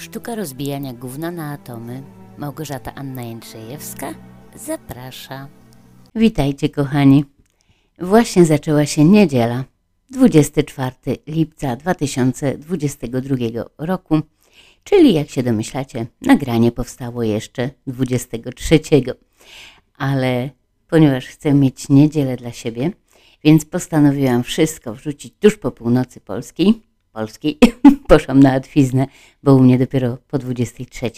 Sztuka rozbijania gówna na atomy. Małgorzata Anna Jędrzejewska zaprasza. Witajcie kochani. Właśnie zaczęła się niedziela, 24 lipca 2022 roku, czyli jak się domyślacie, nagranie powstało jeszcze 23. Ale ponieważ chcę mieć niedzielę dla siebie, więc postanowiłam wszystko wrzucić tuż po północy polskiej, polskiej. Poszłam na Adwiznę, bo u mnie dopiero po 23.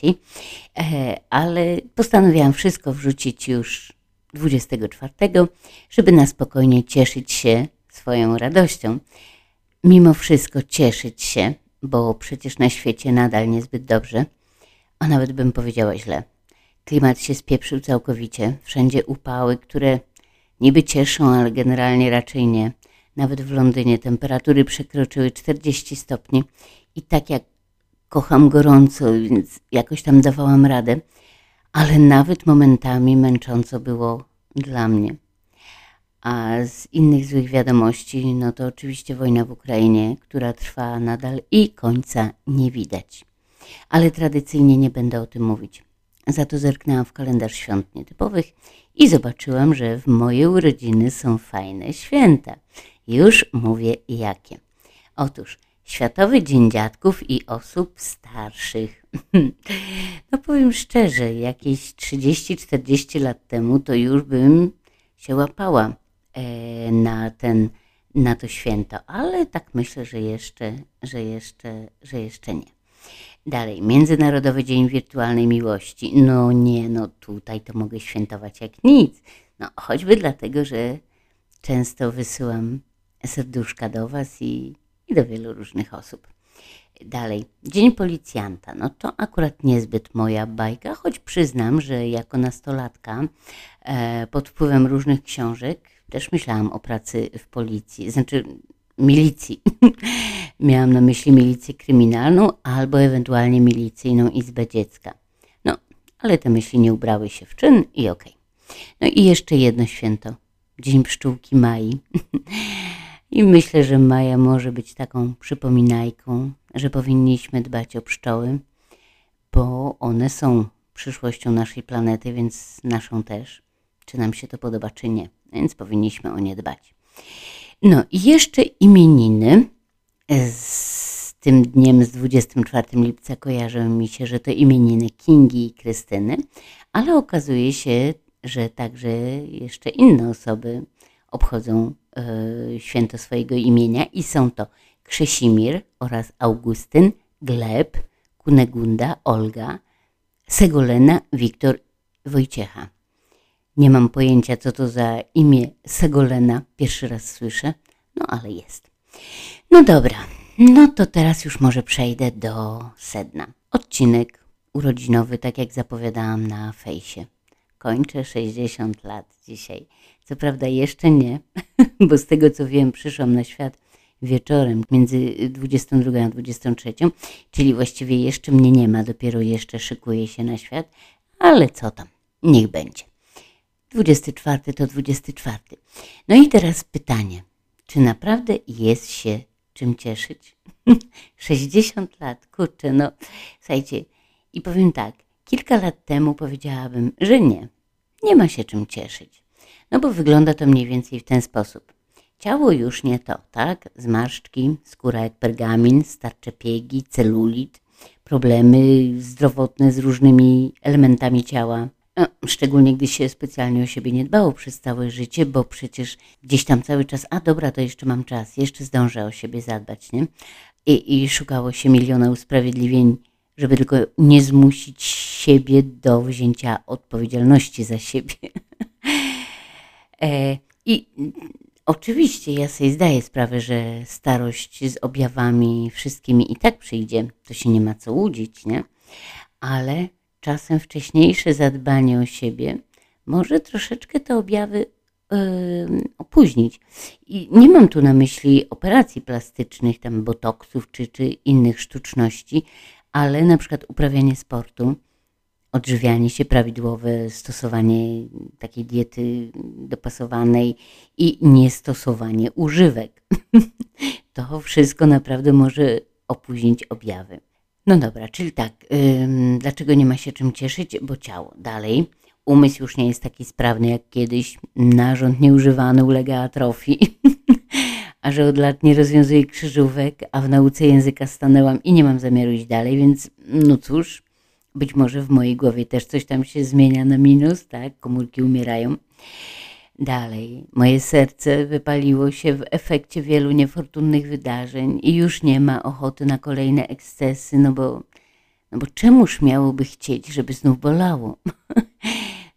E, ale postanowiłam wszystko wrzucić już 24, żeby na spokojnie cieszyć się swoją radością. Mimo wszystko cieszyć się, bo przecież na świecie nadal niezbyt dobrze, a nawet bym powiedziała źle. Klimat się spieprzył całkowicie, wszędzie upały, które niby cieszą, ale generalnie raczej nie. Nawet w Londynie temperatury przekroczyły 40 stopni i tak jak kocham gorąco, więc jakoś tam dawałam radę, ale nawet momentami męcząco było dla mnie. A z innych złych wiadomości, no to oczywiście wojna w Ukrainie, która trwa nadal i końca nie widać. Ale tradycyjnie nie będę o tym mówić. Za to zerknęłam w kalendarz świąt nietypowych i zobaczyłam, że w moje urodziny są fajne święta. Już mówię jakie. Otóż Światowy Dzień Dziadków i Osób Starszych. No powiem szczerze, jakieś 30-40 lat temu to już bym się łapała e, na, ten, na to święto, ale tak myślę, że jeszcze, że jeszcze, że jeszcze nie. Dalej, Międzynarodowy Dzień Wirtualnej Miłości. No nie, no tutaj to mogę świętować jak nic. No choćby dlatego, że często wysyłam serduszka do Was i, i do wielu różnych osób. Dalej, Dzień Policjanta. No to akurat niezbyt moja bajka, choć przyznam, że jako nastolatka e, pod wpływem różnych książek też myślałam o pracy w policji, znaczy milicji. Miałam na myśli milicję kryminalną albo ewentualnie milicyjną izbę dziecka. No, ale te myśli nie ubrały się w czyn i okej. Okay. No i jeszcze jedno święto. Dzień Pszczółki Mai. I myślę, że Maja może być taką przypominajką, że powinniśmy dbać o pszczoły, bo one są przyszłością naszej planety, więc naszą też, czy nam się to podoba, czy nie. Więc powinniśmy o nie dbać. No i jeszcze imieniny z tym dniem, z 24 lipca kojarzą mi się, że to imieniny Kingi i Krystyny, ale okazuje się, że także jeszcze inne osoby obchodzą święto swojego imienia i są to Krzesimir oraz Augustyn, Gleb, Kunegunda, Olga, Segolena, Wiktor, Wojciecha. Nie mam pojęcia, co to za imię Segolena. Pierwszy raz słyszę, no ale jest. No dobra, no to teraz już może przejdę do sedna. Odcinek urodzinowy, tak jak zapowiadałam na fejsie. Kończę 60 lat dzisiaj. Co prawda jeszcze nie, bo z tego co wiem, przyszłam na świat wieczorem między 22 a 23, czyli właściwie jeszcze mnie nie ma, dopiero jeszcze szykuję się na świat, ale co tam, niech będzie. 24 to 24. No i teraz pytanie, czy naprawdę jest się czym cieszyć? 60 lat, kurczę, no słuchajcie, i powiem tak, kilka lat temu powiedziałabym, że nie, nie ma się czym cieszyć. No bo wygląda to mniej więcej w ten sposób. Ciało już nie to, tak? Zmarszczki, skóra jak pergamin, starcze piegi, celulit, problemy zdrowotne z różnymi elementami ciała. No, szczególnie gdy się specjalnie o siebie nie dbało przez całe życie, bo przecież gdzieś tam cały czas, a dobra, to jeszcze mam czas, jeszcze zdążę o siebie zadbać, nie? I, i szukało się miliona usprawiedliwień, żeby tylko nie zmusić siebie do wzięcia odpowiedzialności za siebie. e, I oczywiście ja sobie zdaję sprawę, że starość z objawami wszystkimi i tak przyjdzie, to się nie ma co łudzić, nie? Ale czasem wcześniejsze zadbanie o siebie może troszeczkę te objawy opóźnić. I nie mam tu na myśli operacji plastycznych, tam botoksów czy, czy innych sztuczności, ale na przykład uprawianie sportu, odżywianie się prawidłowe, stosowanie takiej diety dopasowanej i niestosowanie używek. to wszystko naprawdę może opóźnić objawy. No dobra, czyli tak, ym, dlaczego nie ma się czym cieszyć? Bo ciało dalej. Umysł już nie jest taki sprawny jak kiedyś. Narząd nieużywany ulega atrofii. a że od lat nie rozwiązuję krzyżówek, a w nauce języka stanęłam i nie mam zamiaru iść dalej, więc no cóż, być może w mojej głowie też coś tam się zmienia na minus, tak? Komórki umierają. Dalej, moje serce wypaliło się w efekcie wielu niefortunnych wydarzeń i już nie ma ochoty na kolejne ekscesy, no bo, no bo czemuż miałoby chcieć, żeby znów bolało?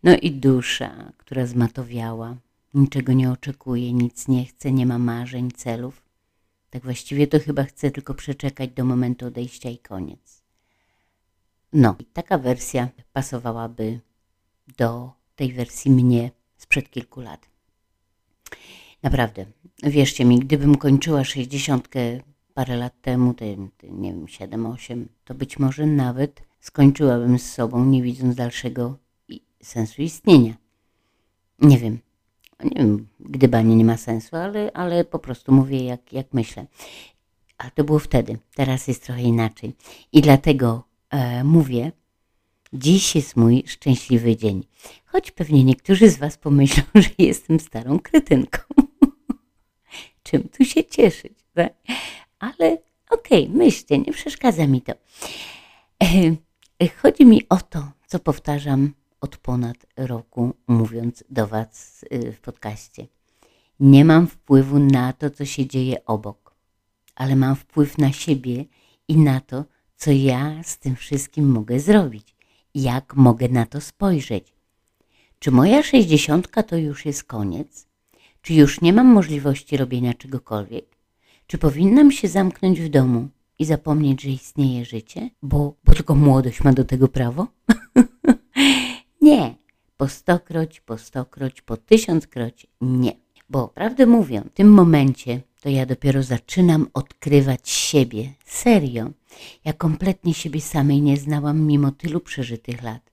No i dusza, która zmatowiała, niczego nie oczekuje, nic nie chce, nie ma marzeń, celów. Tak właściwie to chyba chce tylko przeczekać do momentu odejścia i koniec. No, taka wersja pasowałaby do tej wersji mnie sprzed kilku lat. Naprawdę, wierzcie mi, gdybym kończyła sześćdziesiątkę parę lat temu, te, nie wiem, siedem, osiem, to być może nawet skończyłabym z sobą, nie widząc dalszego sensu istnienia. Nie wiem, nie wiem, gdybanie nie ma sensu, ale, ale po prostu mówię, jak, jak myślę. A to było wtedy, teraz jest trochę inaczej. I dlatego mówię, dziś jest mój szczęśliwy dzień. Choć pewnie niektórzy z Was pomyślą, że jestem starą kretynką. Czym tu się cieszyć, tak? Ale okej, okay, myślcie, nie przeszkadza mi to. E, chodzi mi o to, co powtarzam od ponad roku, mówiąc do Was y, w podcaście. Nie mam wpływu na to, co się dzieje obok, ale mam wpływ na siebie i na to, co ja z tym wszystkim mogę zrobić, jak mogę na to spojrzeć. Czy moja sześćdziesiątka to już jest koniec? Czy już nie mam możliwości robienia czegokolwiek? Czy powinnam się zamknąć w domu i zapomnieć, że istnieje życie, bo, bo tylko młodość ma do tego prawo? Nie. Po stokroć, po stokroć, po tysiąckroć nie. Bo prawdę mówią, w tym momencie to ja dopiero zaczynam odkrywać siebie. Serio. Ja kompletnie siebie samej nie znałam mimo tylu przeżytych lat.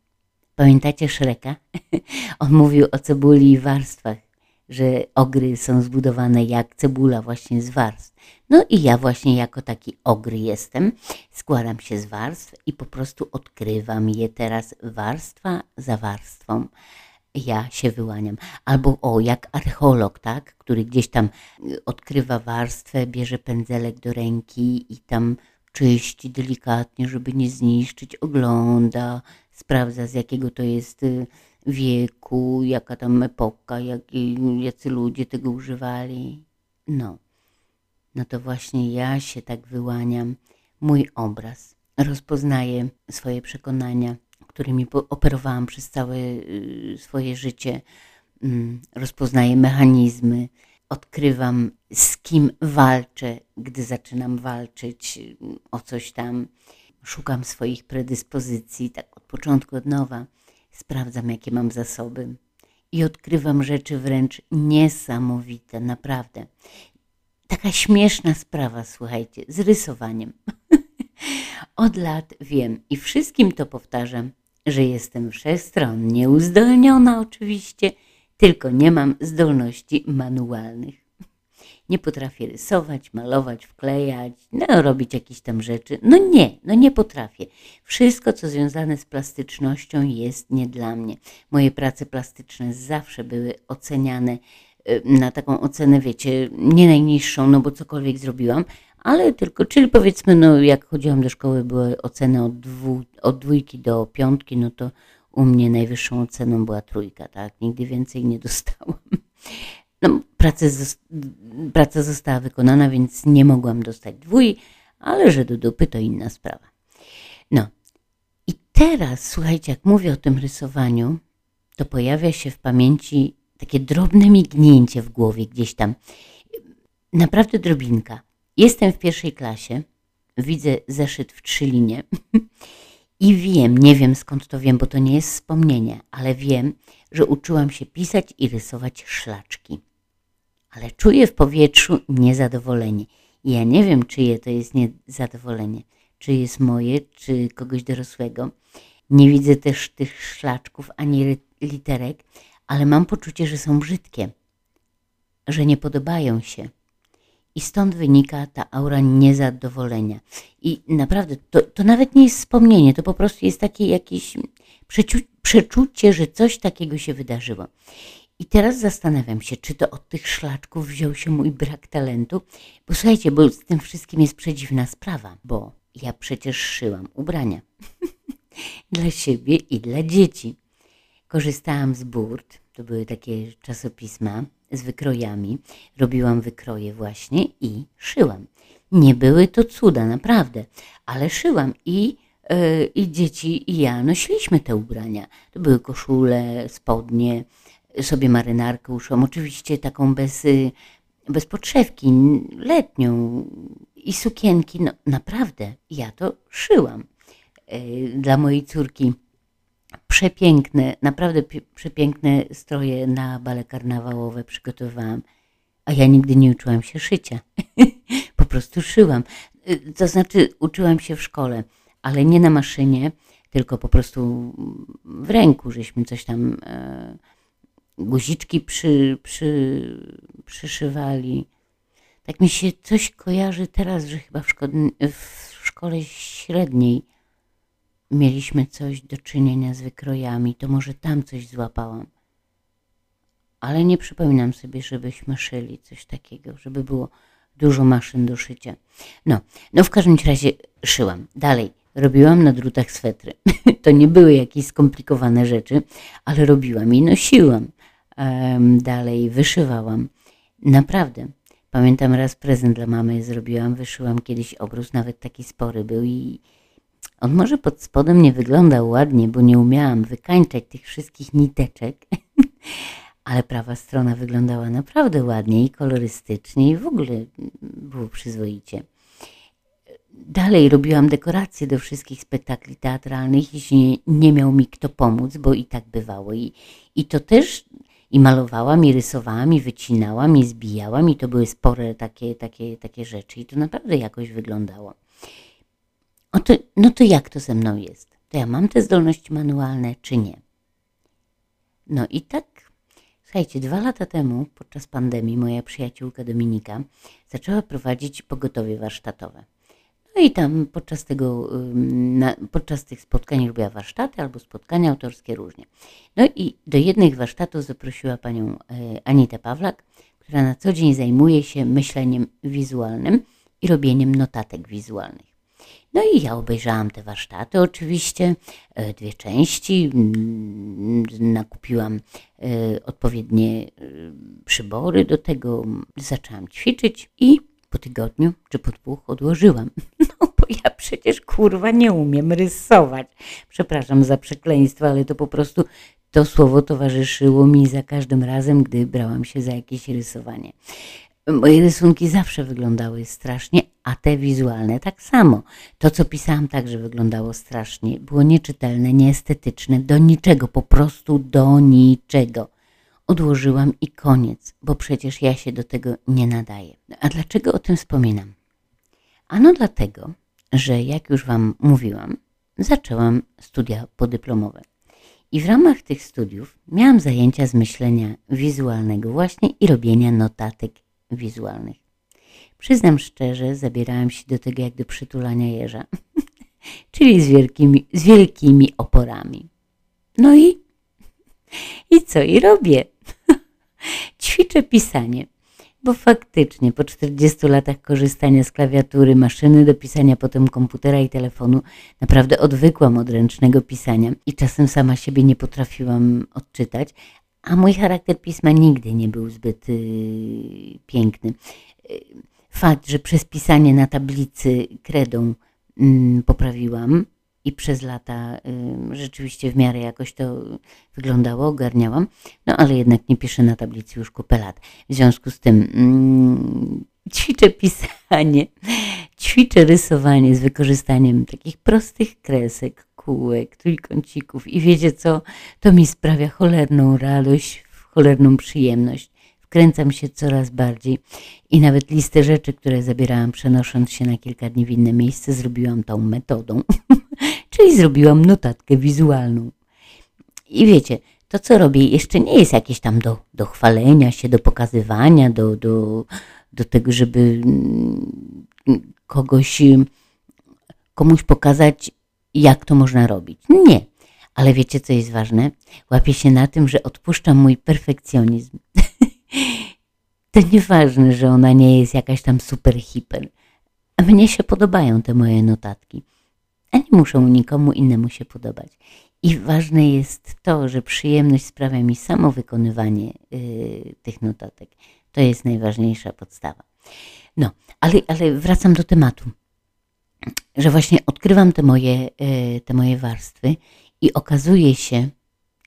Pamiętacie Szreka? On mówił o cebuli i warstwach że ogry są zbudowane jak cebula właśnie z warstw. No i ja właśnie jako taki ogry jestem, składam się z warstw i po prostu odkrywam je teraz warstwa za warstwą. Ja się wyłaniam. Albo o, jak archeolog, tak, który gdzieś tam y, odkrywa warstwę, bierze pędzelek do ręki i tam czyści delikatnie, żeby nie zniszczyć, ogląda, sprawdza z jakiego to jest y, wieku, jaka tam epoka, jak, jacy ludzie tego używali. No, no to właśnie ja się tak wyłaniam, mój obraz. Rozpoznaję swoje przekonania, którymi operowałam przez całe y, swoje życie. Mm, rozpoznaję mechanizmy, odkrywam z kim walczę, gdy zaczynam walczyć o coś tam. Szukam swoich predyspozycji, tak od początku, od nowa sprawdzam, jakie mam zasoby i odkrywam rzeczy wręcz niesamowite, naprawdę. Taka śmieszna sprawa, słuchajcie, z rysowaniem. Od lat wiem i wszystkim to powtarzam, że jestem wszechstronnie uzdolniona oczywiście, tylko nie mam zdolności manualnych. Nie potrafię rysować, malować, wklejać, no, robić jakieś tam rzeczy. No nie, no nie potrafię. Wszystko, co związane z plastycznością jest nie dla mnie. Moje prace plastyczne zawsze były oceniane y, na taką ocenę, wiecie, nie najniższą, no bo cokolwiek zrobiłam, ale tylko, czyli powiedzmy, no jak chodziłam do szkoły, były oceny od, dwu, od dwójki do piątki, no to u mnie najwyższą oceną była trójka, tak? Nigdy więcej nie dostałam. No, praca, praca została wykonana, więc nie mogłam dostać dwój, ale że do dupy to inna sprawa. No i teraz, słuchajcie, jak mówię o tym rysowaniu, to pojawia się w pamięci takie drobne mignięcie w głowie gdzieś tam. Naprawdę drobinka. Jestem w pierwszej klasie, widzę zeszyt w trzy linie i wiem, nie wiem skąd to wiem, bo to nie jest wspomnienie, ale wiem, że uczyłam się pisać i rysować szlaczki ale czuję w powietrzu niezadowolenie. I ja nie wiem, czyje to jest niezadowolenie. Czy jest moje, czy kogoś dorosłego. Nie widzę też tych szlaczków ani literek, ale mam poczucie, że są brzydkie, że nie podobają się. I stąd wynika ta aura niezadowolenia. I naprawdę to, to nawet nie jest wspomnienie, to po prostu jest takie jakieś przeczu- przeczucie, że coś takiego się wydarzyło. I teraz zastanawiam się, czy to od tych szlaczków wziął się mój brak talentu, bo słuchajcie, bo z tym wszystkim jest przedziwna sprawa, bo ja przecież szyłam ubrania dla siebie i dla dzieci. Korzystałam z burt, to były takie czasopisma z wykrojami, robiłam wykroje właśnie i szyłam. Nie były to cuda, naprawdę, ale szyłam i yy, i dzieci i ja nosiliśmy te ubrania. To były koszule, spodnie, sobie marynarkę uszłam, oczywiście taką bez, y, bez podszewki, letnią i sukienki. No naprawdę, ja to szyłam y, dla mojej córki. Przepiękne, naprawdę przepiękne stroje na bale karnawałowe przygotowywałam, a ja nigdy nie uczyłam się szycia. po prostu szyłam. Y, to znaczy, uczyłam się w szkole, ale nie na maszynie, tylko po prostu w ręku, żeśmy coś tam e, guziczki przy, przy, przyszywali. Tak mi się coś kojarzy teraz, że chyba w, szkole, w szkole średniej mieliśmy coś do czynienia z wykrojami, to może tam coś złapałam. Ale nie przypominam sobie, żebyśmy szyli coś takiego, żeby było dużo maszyn do szycia. No, no w każdym razie szyłam. Dalej, robiłam na drutach swetry. to nie były jakieś skomplikowane rzeczy, ale robiłam i nosiłam dalej wyszywałam. Naprawdę. Pamiętam raz prezent dla mamy zrobiłam, wyszyłam kiedyś obrus, nawet taki spory był i on może pod spodem nie wyglądał ładnie, bo nie umiałam wykańczać tych wszystkich niteczek, ale prawa strona wyglądała naprawdę ładnie i kolorystycznie i w ogóle było przyzwoicie. Dalej robiłam dekoracje do wszystkich spektakli teatralnych, jeśli nie, nie miał mi kto pomóc, bo i tak bywało. I, i to też i malowałam, i rysowałam, i wycinałam, i zbijałam, i to były spore takie, takie, takie rzeczy. I to naprawdę jakoś wyglądało. O to, no to jak to ze mną jest? To ja mam te zdolności manualne, czy nie? No i tak, słuchajcie, dwa lata temu, podczas pandemii, moja przyjaciółka Dominika zaczęła prowadzić pogotowie warsztatowe. No i tam podczas, tego, podczas tych spotkań robiła warsztaty albo spotkania autorskie różnie. No i do jednych warsztatów zaprosiła panią e, Anitę Pawlak, która na co dzień zajmuje się myśleniem wizualnym i robieniem notatek wizualnych. No i ja obejrzałam te warsztaty, oczywiście, e, dwie części. Nakupiłam e, odpowiednie przybory do tego, zaczęłam ćwiczyć i po tygodniu czy po dwóch odłożyłam. No bo ja przecież kurwa nie umiem rysować. Przepraszam za przekleństwo, ale to po prostu to słowo towarzyszyło mi za każdym razem, gdy brałam się za jakieś rysowanie. Moje rysunki zawsze wyglądały strasznie, a te wizualne tak samo. To, co pisałam, także wyglądało strasznie. Było nieczytelne, nieestetyczne, do niczego, po prostu do niczego odłożyłam i koniec, bo przecież ja się do tego nie nadaję. A dlaczego o tym wspominam? Ano dlatego, że jak już Wam mówiłam, zaczęłam studia podyplomowe. I w ramach tych studiów miałam zajęcia z myślenia wizualnego właśnie i robienia notatek wizualnych. Przyznam szczerze, zabierałam się do tego jak do przytulania jeża, czyli z wielkimi, z wielkimi oporami. No i, i co? I robię. Ćwiczę pisanie, bo faktycznie po 40 latach korzystania z klawiatury, maszyny do pisania, potem komputera i telefonu, naprawdę odwykłam od ręcznego pisania i czasem sama siebie nie potrafiłam odczytać, a mój charakter pisma nigdy nie był zbyt yy, piękny. Yy, fakt, że przez pisanie na tablicy kredą yy, poprawiłam, i przez lata y, rzeczywiście w miarę jakoś to wyglądało, ogarniałam, no ale jednak nie piszę na tablicy już kupę lat. W związku z tym mm, ćwiczę pisanie, ćwiczę rysowanie z wykorzystaniem takich prostych kresek, kółek, trójkącików i wiecie co, to mi sprawia cholerną radość, cholerną przyjemność wkręcam się coraz bardziej i nawet listę rzeczy, które zabierałam przenosząc się na kilka dni w inne miejsce, zrobiłam tą metodą, czyli zrobiłam notatkę wizualną. I wiecie, to co robię jeszcze nie jest jakieś tam do, do chwalenia się, do pokazywania, do, do do tego, żeby mm, kogoś, komuś pokazać, jak to można robić. Nie. Ale wiecie, co jest ważne? Łapię się na tym, że odpuszczam mój perfekcjonizm. to nieważne, że ona nie jest jakaś tam super hiper. Mnie się podobają te moje notatki, a nie muszą nikomu innemu się podobać. I ważne jest to, że przyjemność sprawia mi samo wykonywanie yy, tych notatek. To jest najważniejsza podstawa. No, ale, ale wracam do tematu, że właśnie odkrywam te moje, yy, te moje warstwy i okazuje się,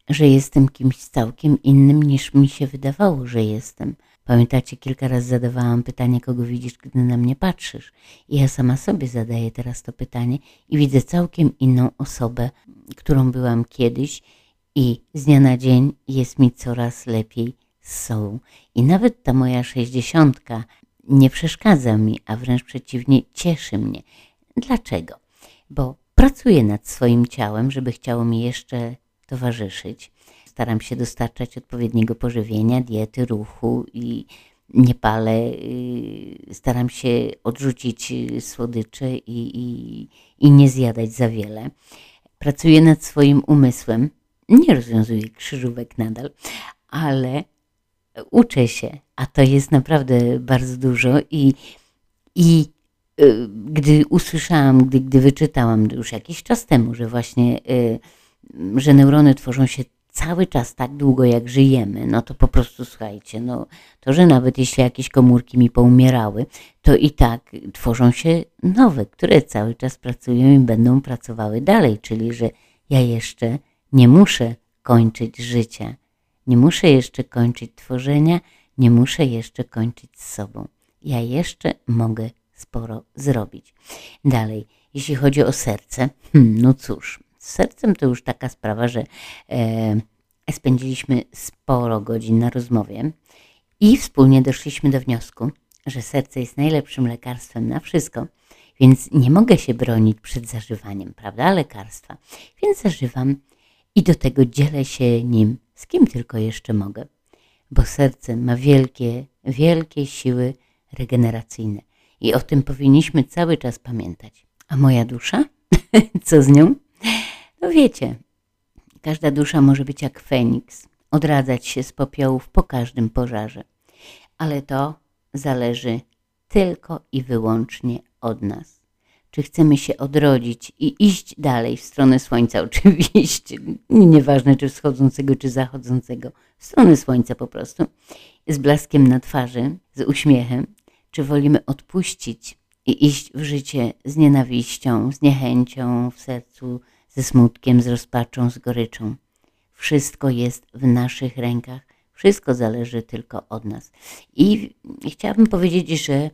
że jestem kimś całkiem innym niż mi się wydawało, że jestem. Pamiętacie, kilka razy zadawałam pytanie, kogo widzisz, gdy na mnie patrzysz. I ja sama sobie zadaję teraz to pytanie i widzę całkiem inną osobę, którą byłam kiedyś i z dnia na dzień jest mi coraz lepiej z sobą. I nawet ta moja sześćdziesiątka nie przeszkadza mi, a wręcz przeciwnie, cieszy mnie. Dlaczego? Bo pracuję nad swoim ciałem, żeby chciało mi jeszcze towarzyszyć staram się dostarczać odpowiedniego pożywienia, diety, ruchu i nie palę. Y, staram się odrzucić y, słodycze i, i, i nie zjadać za wiele. Pracuję nad swoim umysłem. Nie rozwiązuję krzyżówek nadal, ale uczę się, a to jest naprawdę bardzo dużo i, i y, gdy usłyszałam, gdy, gdy wyczytałam już jakiś czas temu, że właśnie, że neurony tworzą się cały czas tak długo, jak żyjemy, no to po prostu słuchajcie, no to, że nawet jeśli jakieś komórki mi poumierały, to i tak tworzą się nowe, które cały czas pracują i będą pracowały dalej, czyli że ja jeszcze nie muszę kończyć życia, nie muszę jeszcze kończyć tworzenia, nie muszę jeszcze kończyć z sobą. Ja jeszcze mogę sporo zrobić. Dalej, jeśli chodzi o serce, hmm, no cóż, z sercem to już taka sprawa, że e, spędziliśmy sporo godzin na rozmowie i wspólnie doszliśmy do wniosku, że serce jest najlepszym lekarstwem na wszystko, więc nie mogę się bronić przed zażywaniem, prawda, lekarstwa. Więc zażywam i do tego dzielę się nim z kim tylko jeszcze mogę, bo serce ma wielkie, wielkie siły regeneracyjne i o tym powinniśmy cały czas pamiętać. A moja dusza? Co z nią? No wiecie, każda dusza może być jak Feniks, odradzać się z popiołów po każdym pożarze. Ale to zależy tylko i wyłącznie od nas. Czy chcemy się odrodzić i iść dalej w stronę słońca, oczywiście, nieważne czy wschodzącego, czy zachodzącego, w stronę słońca po prostu, z blaskiem na twarzy, z uśmiechem, czy wolimy odpuścić i iść w życie z nienawiścią, z niechęcią w sercu, ze smutkiem, z rozpaczą, z goryczą. Wszystko jest w naszych rękach, wszystko zależy tylko od nas. I, chciałabym powiedzieć, że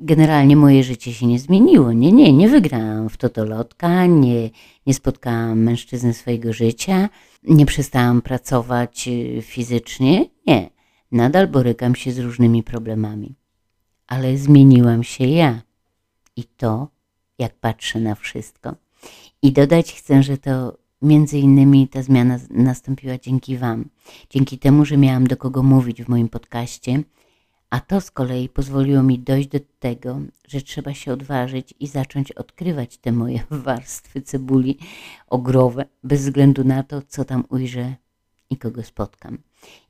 generalnie moje życie się nie zmieniło. Nie, nie, nie wygrałam w totolotka, nie, nie spotkałam mężczyzny swojego życia, nie przestałam pracować y, fizycznie. Nie, nadal borykam się z różnymi problemami. Ale zmieniłam się ja i to, jak patrzę na wszystko. I dodać chcę, że to między innymi ta zmiana nastąpiła dzięki Wam, dzięki temu, że miałam do kogo mówić w moim podcaście, a to z kolei pozwoliło mi dojść do tego, że trzeba się odważyć i zacząć odkrywać te moje warstwy cebuli ogrowe, bez względu na to, co tam ujrzę i kogo spotkam.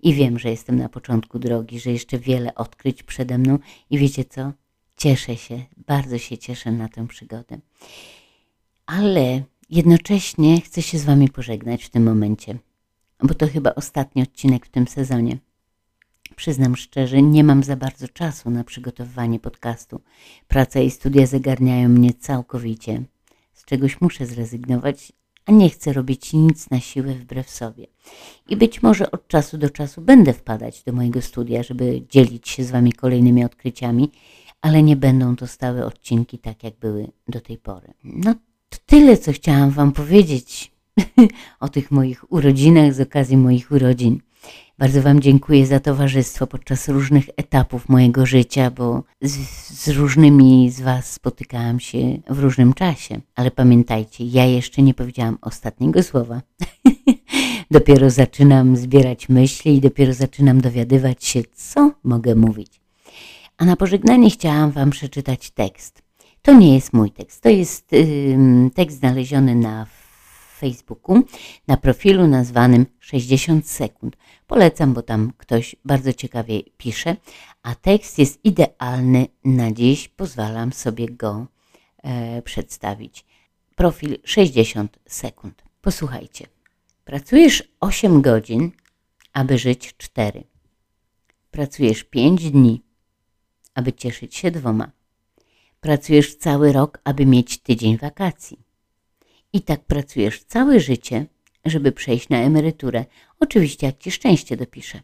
I wiem, że jestem na początku drogi, że jeszcze wiele odkryć przede mną i wiecie co? Cieszę się, bardzo się cieszę na tę przygodę ale jednocześnie chcę się z Wami pożegnać w tym momencie, bo to chyba ostatni odcinek w tym sezonie. Przyznam szczerze, nie mam za bardzo czasu na przygotowywanie podcastu. Praca i studia zagarniają mnie całkowicie. Z czegoś muszę zrezygnować, a nie chcę robić nic na siłę wbrew sobie. I być może od czasu do czasu będę wpadać do mojego studia, żeby dzielić się z Wami kolejnymi odkryciami, ale nie będą to stałe odcinki tak, jak były do tej pory. No tyle, co chciałam Wam powiedzieć o tych moich urodzinach z okazji moich urodzin. Bardzo Wam dziękuję za towarzystwo podczas różnych etapów mojego życia, bo z, z, różnymi z Was spotykałam się w różnym czasie. Ale pamiętajcie, ja jeszcze nie powiedziałam ostatniego słowa. dopiero zaczynam zbierać myśli i dopiero zaczynam dowiadywać się, co mogę mówić. A na pożegnanie chciałam Wam przeczytać tekst. To nie jest mój tekst, to jest yy, tekst znaleziony na Facebooku, na profilu nazwanym 60 sekund. Polecam, bo tam ktoś bardzo ciekawie pisze, a tekst jest idealny na dziś, pozwalam sobie go e, przedstawić. Profil 60 sekund. Posłuchajcie. Pracujesz 8 godzin, aby żyć 4. Pracujesz 5 dni, aby cieszyć się dwoma. Pracujesz cały rok, aby mieć tydzień wakacji. I tak pracujesz całe życie, żeby przejść na emeryturę. Oczywiście, jak ci szczęście dopisze.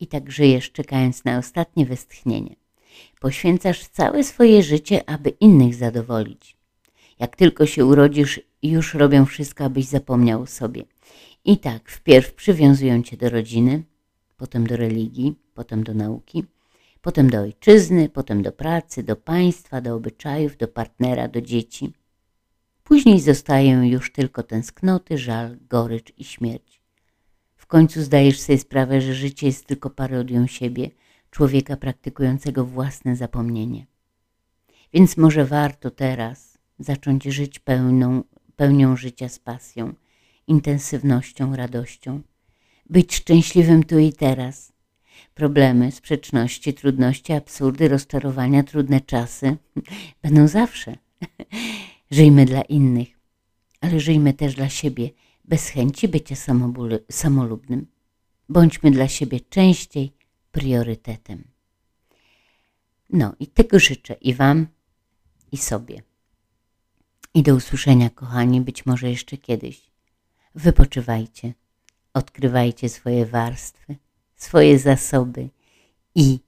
I tak żyjesz, czekając na ostatnie westchnienie. Poświęcasz całe swoje życie, aby innych zadowolić. Jak tylko się urodzisz, już robią wszystko, abyś zapomniał o sobie. I tak, wpierw przywiązują cię do rodziny, potem do religii, potem do nauki, potem do ojczyzny, potem do pracy, do państwa, do obyczajów, do partnera, do dzieci. Później zostają już tylko tęsknoty, żal, gorycz i śmierć. W końcu zdajesz sobie sprawę, że życie jest tylko parodią siebie, człowieka praktykującego własne zapomnienie. Więc może warto teraz zacząć żyć pełną, pełnią życia z pasją, intensywnością, radością, być szczęśliwym tu i teraz. Problemy, sprzeczności, trudności, absurdy, rozczarowania, trudne czasy będą zawsze. Żyjmy dla innych, ale żyjmy też dla siebie, bez chęci bycia samolubnym. Bądźmy dla siebie częściej priorytetem. No i tego życzę i Wam, i sobie. I do usłyszenia, kochani, być może jeszcze kiedyś. Wypoczywajcie, odkrywajcie swoje warstwy, swoje zasoby i,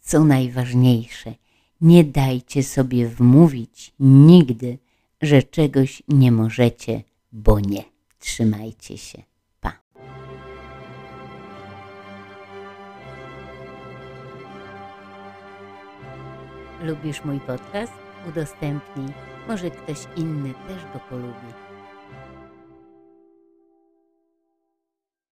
co najważniejsze, nie dajcie sobie wmówić nigdy, że czegoś nie możecie, bo nie. Trzymajcie się. Lubisz mój podcast? Udostępnij. Może ktoś inny też go polubi.